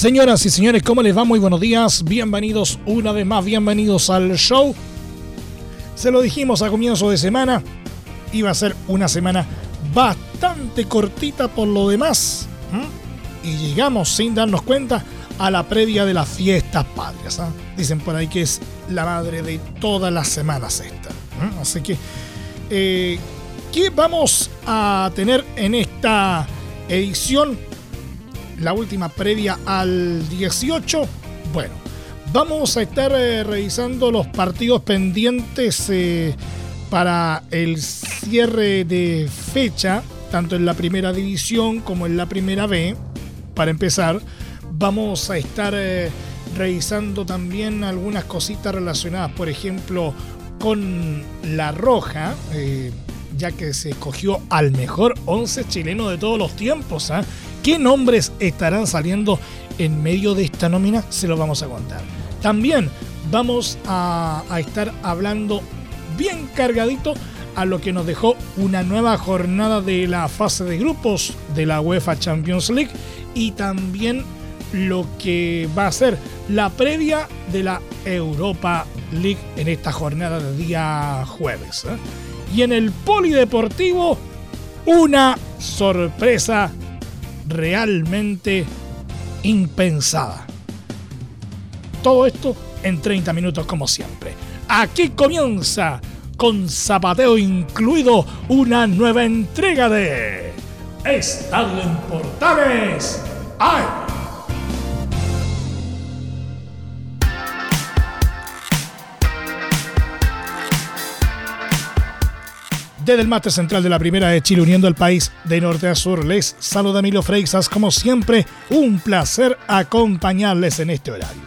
Señoras y señores, ¿cómo les va? Muy buenos días. Bienvenidos una vez más, bienvenidos al show. Se lo dijimos a comienzo de semana. Iba a ser una semana bastante cortita por lo demás. Y llegamos sin darnos cuenta a la previa de las fiestas patrias. ¿ah? Dicen por ahí que es la madre de todas las semanas esta. Así que, eh, ¿qué vamos a tener en esta edición? La última previa al 18. Bueno, vamos a estar eh, revisando los partidos pendientes eh, para el cierre de fecha, tanto en la primera división como en la primera B. Para empezar, vamos a estar eh, revisando también algunas cositas relacionadas, por ejemplo, con la roja ya que se escogió al mejor 11 chileno de todos los tiempos. ¿ah? ¿Qué nombres estarán saliendo en medio de esta nómina? Se lo vamos a contar. También vamos a, estar hablando bien cargadito a lo que nos dejó una nueva jornada de la fase de grupos de la UEFA Champions League y también lo que va a ser la previa de la Europa League en esta jornada de día jueves. ¿eh? Y en el polideportivo, una sorpresa realmente impensada. Todo esto en 30 minutos como siempre. Aquí comienza, con zapateo incluido, una nueva entrega de Estadio en Portales. ¡Ay! Desde el mate central de la primera de Chile, uniendo al país de norte a sur, les saluda Emilio Freixas. Como siempre, un placer acompañarles en este horario.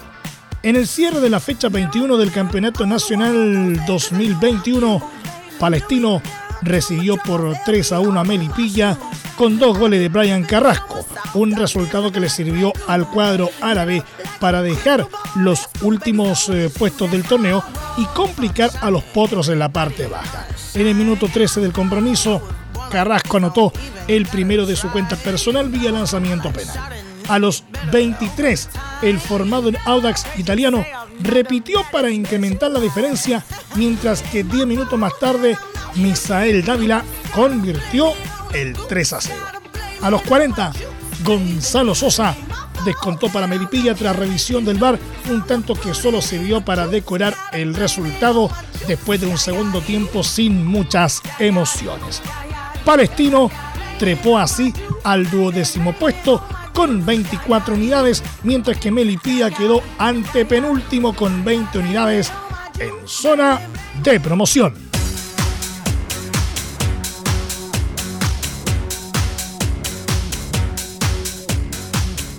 En el cierre de la fecha 21 del Campeonato Nacional 2021, Palestino recibió por 3 a 1 a Melipilla con dos goles de Brian Carrasco, un resultado que le sirvió al cuadro árabe para dejar los últimos eh, puestos del torneo y complicar a los potros en la parte baja. En el minuto 13 del compromiso, Carrasco anotó el primero de su cuenta personal vía lanzamiento penal. A los 23, el formado en Audax italiano repitió para incrementar la diferencia, mientras que 10 minutos más tarde, Misael Dávila convirtió el 3 a 0. A los 40, Gonzalo Sosa descontó para Melipilla tras revisión del VAR, un tanto que solo sirvió para decorar el resultado después de un segundo tiempo sin muchas emociones. Palestino trepó así al duodécimo puesto con 24 unidades, mientras que Melipilla quedó antepenúltimo con 20 unidades en zona de promoción.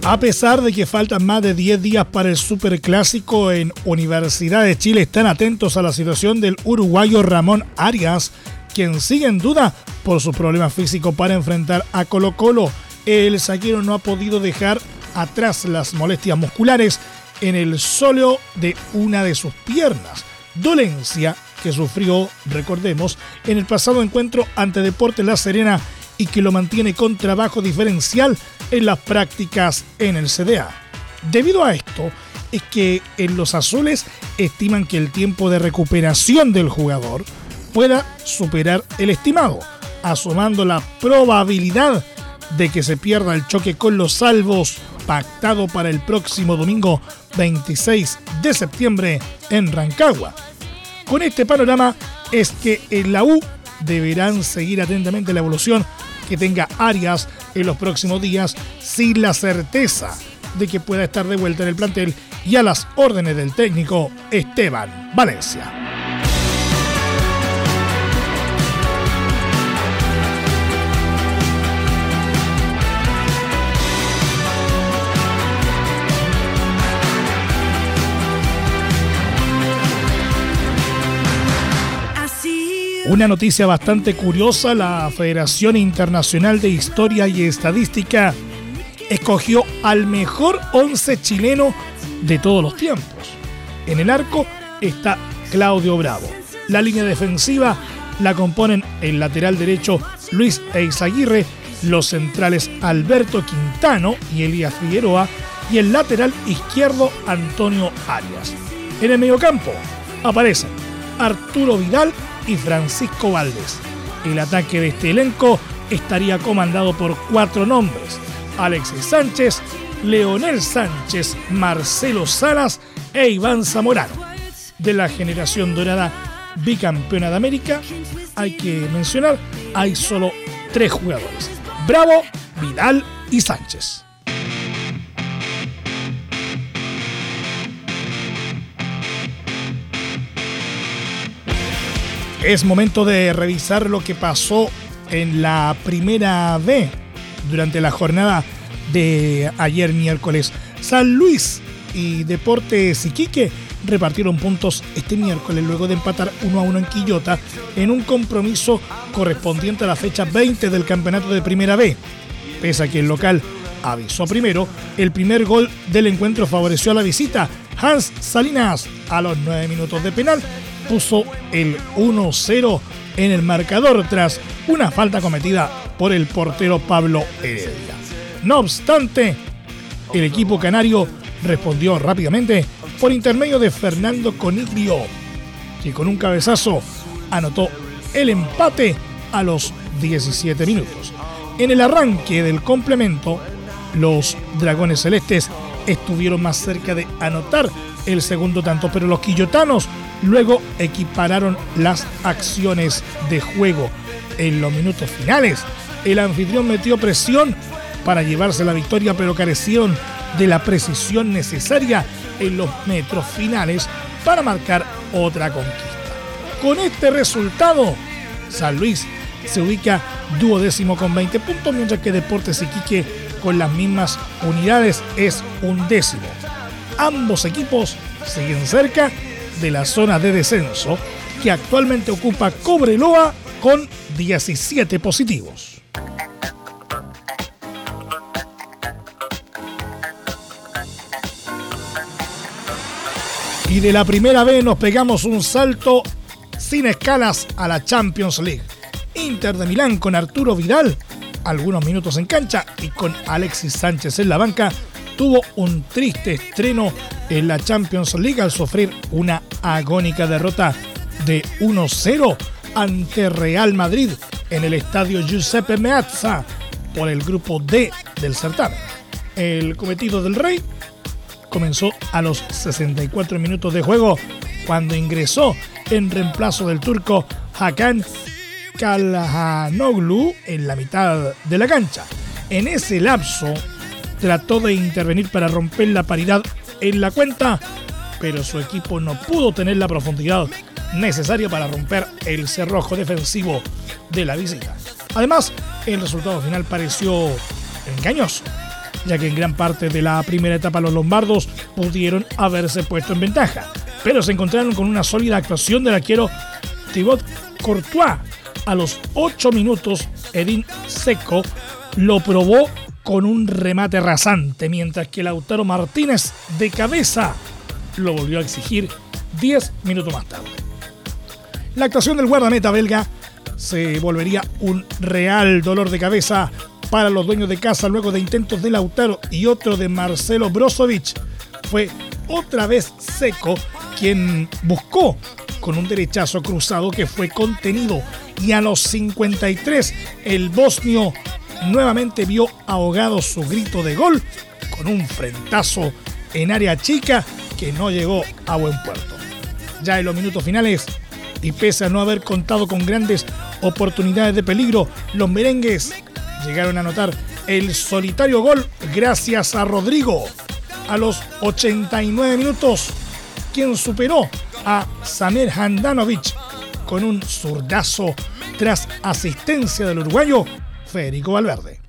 A pesar de que faltan más de 10 días para el Superclásico en Universidad de Chile, están atentos a la situación del uruguayo Ramón Arias, quien sigue en duda por su problema físico para enfrentar a Colo Colo. El saquero no ha podido dejar atrás las molestias musculares en el sóleo de una de sus piernas, dolencia que sufrió, recordemos, en el pasado encuentro ante Deporte La Serena y que lo mantiene con trabajo diferencial en las prácticas en el CDA. Debido a esto, es que en los azules estiman que el tiempo de recuperación del jugador pueda superar el estimado, asomando la probabilidad de que se pierda el choque con los salvos pactado para el próximo domingo 26 de septiembre en Rancagua. Con este panorama es que en la U deberán seguir atentamente la evolución que tenga Arias en los próximos días sin la certeza de que pueda estar de vuelta en el plantel y a las órdenes del técnico Esteban Valencia. Una noticia bastante curiosa, la Federación Internacional de Historia y Estadística escogió al mejor 11 chileno de todos los tiempos. En el arco está Claudio Bravo. La línea defensiva la componen el lateral derecho Luis Eizaguirre, los centrales Alberto Quintano y Elías Figueroa y el lateral izquierdo Antonio Arias. En el mediocampo aparecen Arturo Vidal y Francisco Valdés. El ataque de este elenco estaría comandado por cuatro nombres: Alexis Sánchez, Leonel Sánchez, Marcelo Salas e Iván Zamorano. De la generación dorada bicampeona de América, hay que mencionar, hay solo tres jugadores: Bravo, Vidal y Sánchez. Es momento de revisar lo que pasó en la primera B durante la jornada de ayer miércoles. San Luis y Deportes Iquique repartieron puntos este miércoles luego de empatar 1 a 1 en Quillota en un compromiso correspondiente a la fecha 20 del campeonato de Primera B. Pese a que el local avisó primero, el primer gol del encuentro favoreció a la visita. Hans Salinas a los 9 minutos de penal puso el 1-0 en el marcador tras una falta cometida por el portero Pablo Heredia. No obstante, el equipo canario respondió rápidamente por intermedio de Fernando Coniglio, que con un cabezazo anotó el empate a los 17 minutos. En el arranque del complemento, los Dragones Celestes estuvieron más cerca de anotar el segundo tanto, pero los quillotanos luego equipararon las acciones de juego. En los minutos finales, el anfitrión metió presión para llevarse la victoria, pero carecieron de la precisión necesaria en los metros finales para marcar otra conquista. Con este resultado, San Luis se ubica duodécimo con 20 puntos, mientras que Deportes Iquique con las mismas unidades es un décimo. Ambos equipos siguen cerca de la zona de descenso que actualmente ocupa Cobreloa con 17 positivos. Y de la primera vez nos pegamos un salto sin escalas a la Champions League. Inter de Milán con Arturo Vidal, algunos minutos en cancha y con Alexis Sánchez en la banca, tuvo un triste estreno en la Champions League al sufrir una agónica derrota de 1-0 ante Real Madrid en el estadio Giuseppe Meazza por el grupo D del certamen. El cometido del Rey comenzó a los 64 minutos de juego cuando ingresó en reemplazo del turco Hakan Kalhanoglu en la mitad de la cancha. En ese lapso trató de intervenir para romper la paridad en la cuenta, pero su equipo no pudo tener la profundidad necesaria para romper el cerrojo defensivo de la visita. Además, el resultado final pareció engañoso, ya que en gran parte de la primera etapa los lombardos pudieron haberse puesto en ventaja, pero se encontraron con una sólida actuación del arquero Thibaut Courtois. A los 8 minutos, Edin Seco lo probó con un remate rasante, mientras que Lautaro Martínez de cabeza lo volvió a exigir 10 minutos más tarde. La actuación del guardameta belga se volvería un real dolor de cabeza para los dueños de casa luego de intentos de Lautaro y otro de Marcelo Brozovic. Fue otra vez Seco quien buscó con un derechazo cruzado que fue contenido y a los 53 el bosnio nuevamente vio ahogado su grito de gol con un frentazo en área chica que no llegó a buen puerto. Ya en los minutos finales, y pese a no haber contado con grandes oportunidades de peligro, los merengues llegaron a anotar el solitario gol gracias a Rodrigo a los 89 minutos, quien superó a Samer Handanovic con un zurdazo tras asistencia del uruguayo Federico Valverde.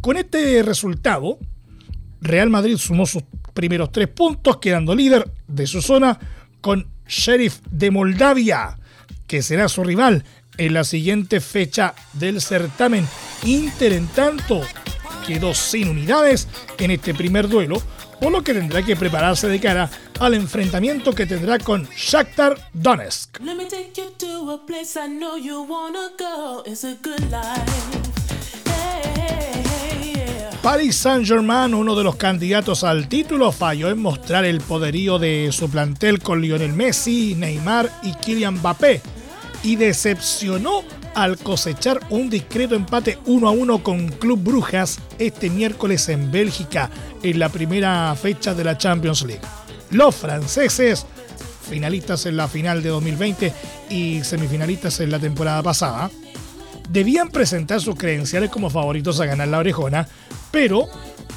Con este resultado, Real Madrid sumó sus primeros tres puntos, quedando líder de su zona con Sheriff de Moldavia, que será su rival en la siguiente fecha del certamen. Inter, en tanto, quedó sin unidades en este primer duelo, por lo que tendrá que prepararse de cara al enfrentamiento que tendrá con Shakhtar Donetsk. Paris Saint-Germain, uno de los candidatos al título, falló en mostrar el poderío de su plantel con Lionel Messi, Neymar y Kylian Mbappé y decepcionó al cosechar un discreto empate 1 a 1 con Club Brujas este miércoles en Bélgica en la primera fecha de la Champions League. Los franceses, finalistas en la final de 2020 y semifinalistas en la temporada pasada, debían presentar sus credenciales como favoritos a ganar la orejona, pero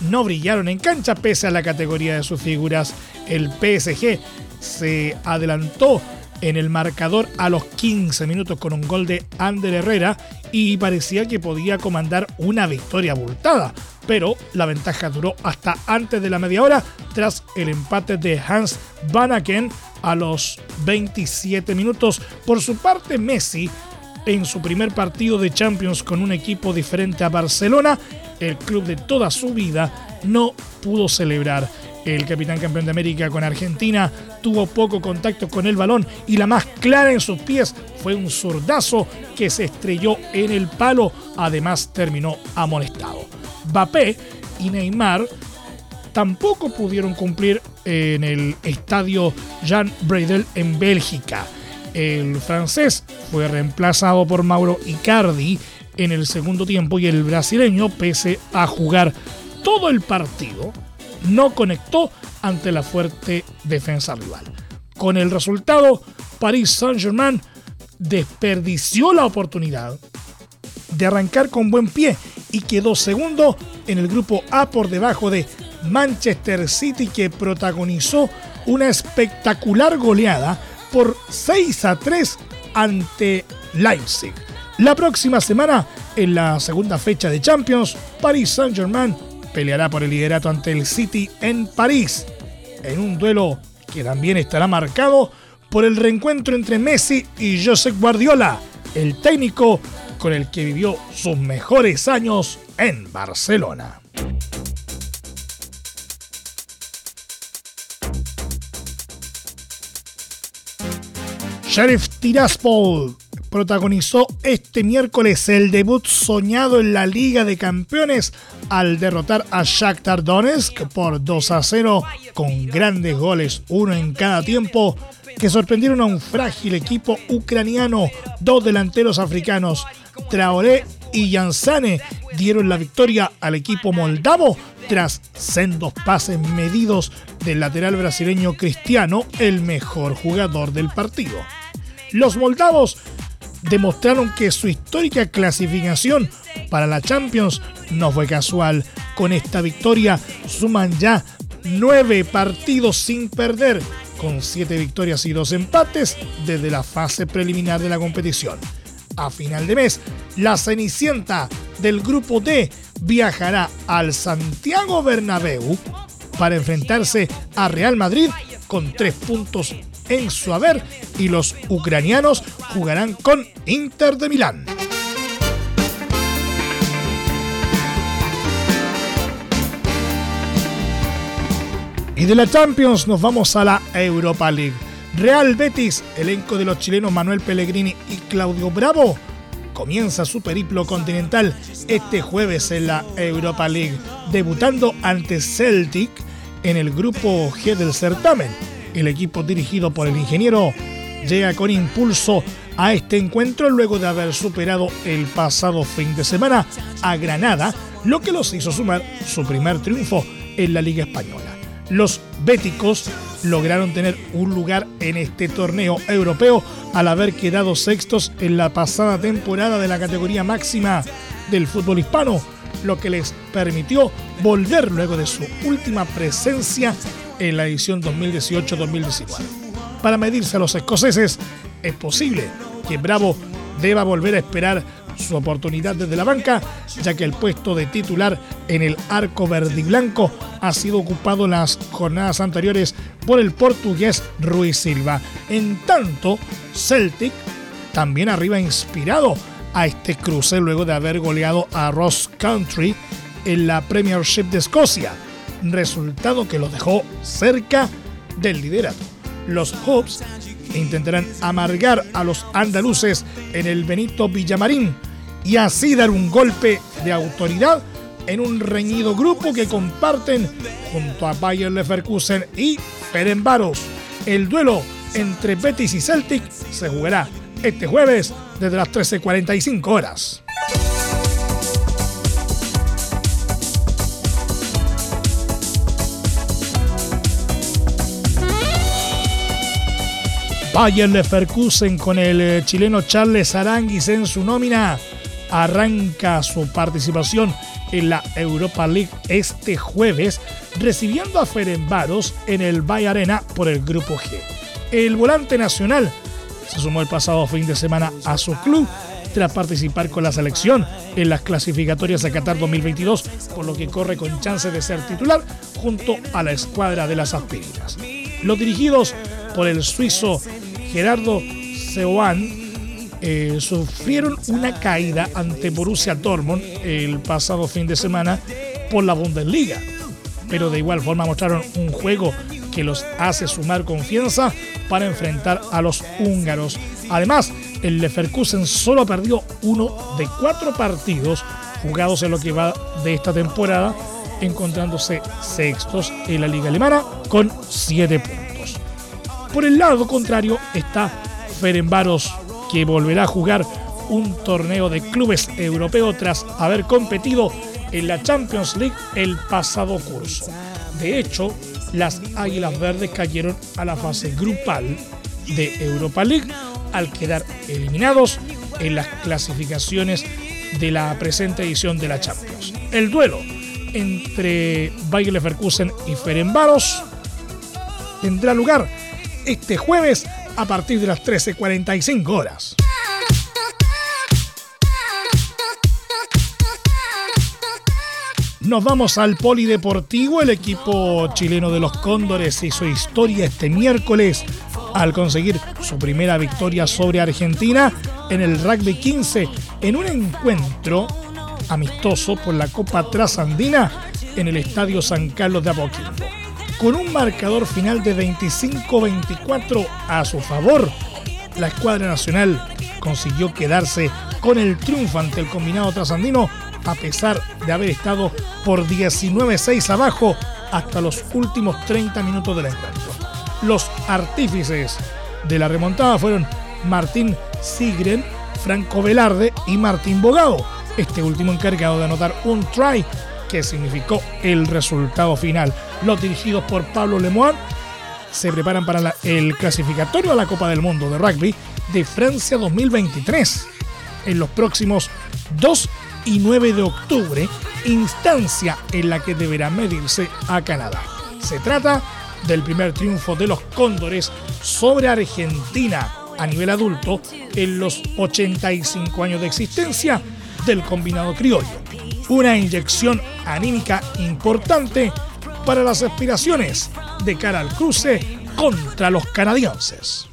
no brillaron en cancha pese a la categoría de sus figuras. El PSG se adelantó en el marcador a los 15 minutos con un gol de Ander Herrera y parecía que podía comandar una victoria abultada, pero la ventaja duró hasta antes de la media hora tras el empate de Hans Vanaken a los 27 minutos. Por su parte, Messi en su primer partido de Champions con un equipo diferente a Barcelona, el club de toda su vida, no pudo celebrar. El capitán campeón de América con Argentina tuvo poco contacto con el balón y la más clara en sus pies fue un zurdazo que se estrelló en el palo, además terminó amonestado. Mbappé y Neymar tampoco pudieron cumplir en el estadio Jean Bradel en Bélgica. El francés fue reemplazado por Mauro Icardi en el segundo tiempo y el brasileño, pese a jugar todo el partido, no conectó ante la fuerte defensa rival. Con el resultado, Paris Saint-Germain desperdició la oportunidad de arrancar con buen pie y quedó segundo en el grupo A por debajo de Manchester City que protagonizó una espectacular goleada por 6 a 3 ante Leipzig. La próxima semana, en la segunda fecha de Champions, Paris Saint-Germain peleará por el liderato ante el City en París, en un duelo que también estará marcado por el reencuentro entre Messi y Josep Guardiola, el técnico con el que vivió sus mejores años en Barcelona. Sheriff Tiraspol protagonizó este miércoles el debut soñado en la Liga de Campeones al derrotar a Shakhtar Donetsk por 2 a 0 con grandes goles, uno en cada tiempo, que sorprendieron a un frágil equipo ucraniano. Dos delanteros africanos, Traoré y Yansane, dieron la victoria al equipo moldavo tras sendos pases medidos del lateral brasileño Cristiano, el mejor jugador del partido. Los moldavos demostraron que su histórica clasificación para la Champions no fue casual. Con esta victoria suman ya nueve partidos sin perder, con siete victorias y dos empates desde la fase preliminar de la competición. A final de mes, la Cenicienta del Grupo D viajará al Santiago Bernabéu para enfrentarse a Real Madrid con tres puntos en su haber y los ucranianos jugarán con Inter de Milán. Y de la Champions nos vamos a la Europa League. Real Betis, elenco de los chilenos Manuel Pellegrini y Claudio Bravo, comienza su periplo continental este jueves en la Europa League, debutando ante Celtic en el grupo G del certamen el equipo dirigido por el ingeniero llega con impulso a este encuentro luego de haber superado el pasado fin de semana a Granada, lo que los hizo sumar su primer triunfo en la Liga Española. Los béticos lograron tener un lugar en este torneo europeo al haber quedado sextos en la pasada temporada de la categoría máxima del fútbol hispano, lo que les permitió volver luego de su última presencia en la edición 2018-2019. Para medirse a los escoceses, es posible que Bravo deba volver a esperar su oportunidad desde la banca, ya que el puesto de titular en el arco verde y blanco ha sido ocupado en las jornadas anteriores por el portugués Ruiz Silva. En tanto, Celtic también arriba inspirado a este cruce luego de haber goleado a Ross Country en la Premiership de Escocia, resultado que los dejó cerca del liderato. Los Hopes intentarán amargar a los andaluces en el Benito Villamarín y así dar un golpe de autoridad en un reñido grupo que comparten junto a Bayer Leverkusen y Ferenbaros. El duelo entre Betis y Celtic se jugará este jueves desde las 13.45 horas. Bayer Leverkusen con el eh, chileno Charles Aranguis en su nómina arranca su participación en la Europa League este jueves, recibiendo a Ferenbaros en el Bay Arena por el Grupo G. El volante nacional se sumó el pasado fin de semana a su club tras participar con la selección en las clasificatorias de Qatar 2022, por lo que corre con chance de ser titular junto a la escuadra de las aspirinas. Los dirigidos por el suizo Gerardo Seoane eh, sufrieron una caída ante Borussia Dortmund el pasado fin de semana por la Bundesliga, pero de igual forma mostraron un juego que los hace sumar confianza para enfrentar a los húngaros. Además, el Leverkusen solo perdió uno de cuatro partidos jugados en lo que va de esta temporada, encontrándose sextos en la liga alemana con siete puntos. Por el lado contrario está Ferenbaros, que volverá a jugar un torneo de clubes europeo tras haber competido en la Champions League el pasado curso. De hecho, las Águilas Verdes cayeron a la fase grupal de Europa League al quedar eliminados en las clasificaciones de la presente edición de la Champions. El duelo entre Bayer Leverkusen y Ferenbaros tendrá lugar este jueves a partir de las 13.45 horas. Nos vamos al polideportivo. El equipo chileno de los Cóndores hizo historia este miércoles al conseguir su primera victoria sobre Argentina en el rugby 15 en un encuentro amistoso por la Copa Trasandina en el Estadio San Carlos de Apoquindo con un marcador final de 25-24 a su favor. La escuadra nacional consiguió quedarse con el triunfo ante el combinado trasandino a pesar de haber estado por 19-6 abajo hasta los últimos 30 minutos del encuentro. Los artífices de la remontada fueron Martín Sigren, Franco Velarde y Martín Bogado, este último encargado de anotar un try que significó el resultado final. Los dirigidos por Pablo Lemoine se preparan para el clasificatorio a la Copa del Mundo de Rugby de Francia 2023 en los próximos 2 y 9 de octubre, instancia en la que deberá medirse a Canadá. Se trata del primer triunfo de los Cóndores sobre Argentina a nivel adulto en los 85 años de existencia del combinado criollo una inyección anímica importante para las aspiraciones de cara al cruce contra los canadienses.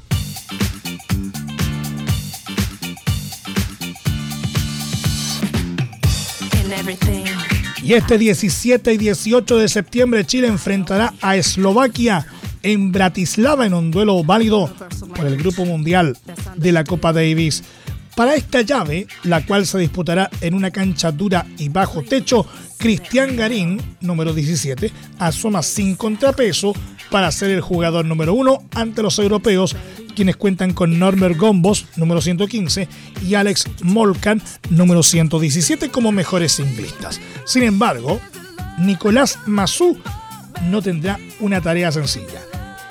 Y este 17 y 18 de septiembre Chile enfrentará a Eslovaquia en Bratislava en un duelo válido por el Grupo Mundial de la Copa Davis. Para esta llave, la cual se disputará en una cancha dura y bajo techo, Cristian Garín, número 17, asoma sin contrapeso para ser el jugador número uno ante los europeos, quienes cuentan con Norbert Gombos, número 115, y Alex Molkan, número 117, como mejores singlistas. Sin embargo, Nicolás Massú no tendrá una tarea sencilla.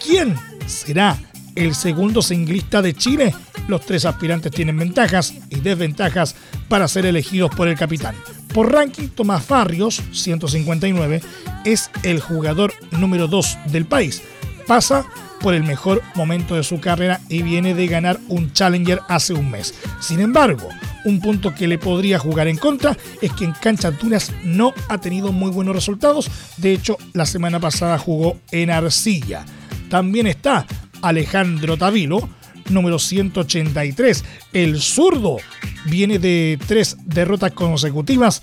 ¿Quién será el segundo singlista de Chile? Los tres aspirantes tienen ventajas y desventajas para ser elegidos por el capitán. Por ranking, Tomás Barrios, 159, es el jugador número 2 del país. Pasa por el mejor momento de su carrera y viene de ganar un Challenger hace un mes. Sin embargo, un punto que le podría jugar en contra es que en canchas duras no ha tenido muy buenos resultados. De hecho, la semana pasada jugó en arcilla. También está Alejandro Tavilo, número 183. El zurdo viene de tres derrotas consecutivas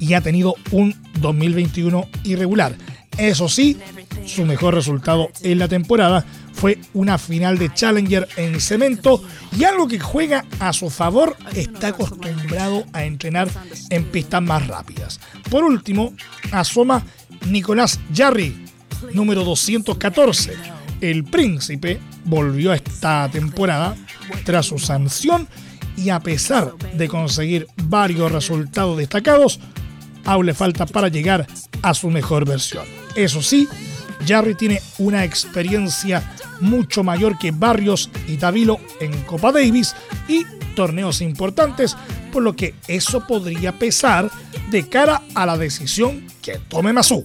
y ha tenido un 2021 irregular. Eso sí, su mejor resultado en la temporada fue una final de Challenger en cemento y algo que juega a su favor, está acostumbrado a entrenar en pistas más rápidas. Por último, asoma Nicolás Jarry, número 214. El príncipe volvió esta temporada tras su sanción y a pesar de conseguir varios resultados destacados, aún le falta para llegar a su mejor versión. Eso sí, Jarry tiene una experiencia mucho mayor que Barrios y Tavilo en Copa Davis y torneos importantes, por lo que eso podría pesar de cara a la decisión que tome Masu.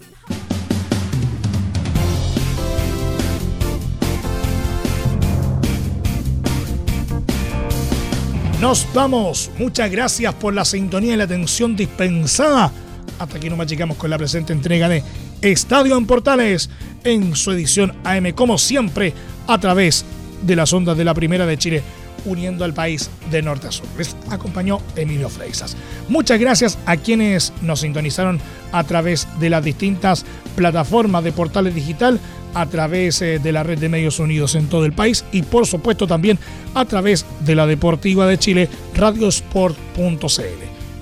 Nos vamos. Muchas gracias por la sintonía y la atención dispensada. Hasta aquí nomás llegamos con la presente entrega de Estadio en Portales en su edición AM, como siempre, a través de las ondas de la Primera de Chile, uniendo al país de norte a sur. Les acompañó Emilio Freisas. Muchas gracias a quienes nos sintonizaron a través de las distintas plataformas de Portales Digital a través eh, de la red de medios unidos en todo el país y por supuesto también a través de la Deportiva de Chile, radiosport.cl.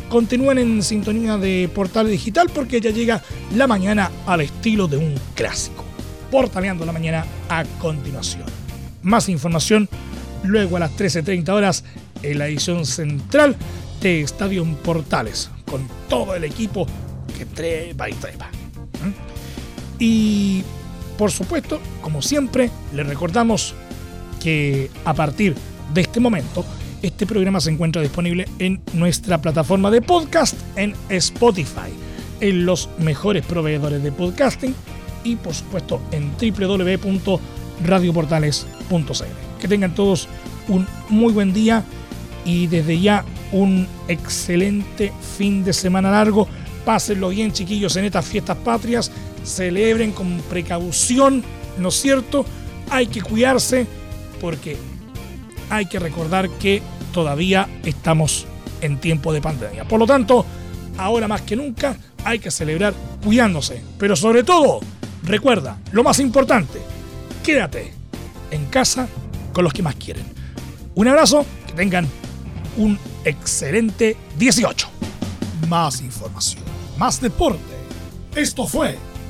Continúen en sintonía de Portal Digital porque ya llega la mañana al estilo de un clásico. Portaleando la mañana a continuación. Más información luego a las 13.30 horas en la edición central de Estadio Portales con todo el equipo que trepa y trepa. ¿Mm? Y por supuesto, como siempre, les recordamos que a partir de este momento, este programa se encuentra disponible en nuestra plataforma de podcast en Spotify, en los mejores proveedores de podcasting y por supuesto en www.radioportales.cl. Que tengan todos un muy buen día y desde ya un excelente fin de semana largo. Pásenlo bien chiquillos en estas fiestas patrias celebren con precaución, ¿no es cierto? Hay que cuidarse porque hay que recordar que todavía estamos en tiempo de pandemia. Por lo tanto, ahora más que nunca hay que celebrar cuidándose. Pero sobre todo, recuerda, lo más importante, quédate en casa con los que más quieren. Un abrazo, que tengan un excelente 18. Más información, más deporte. Esto fue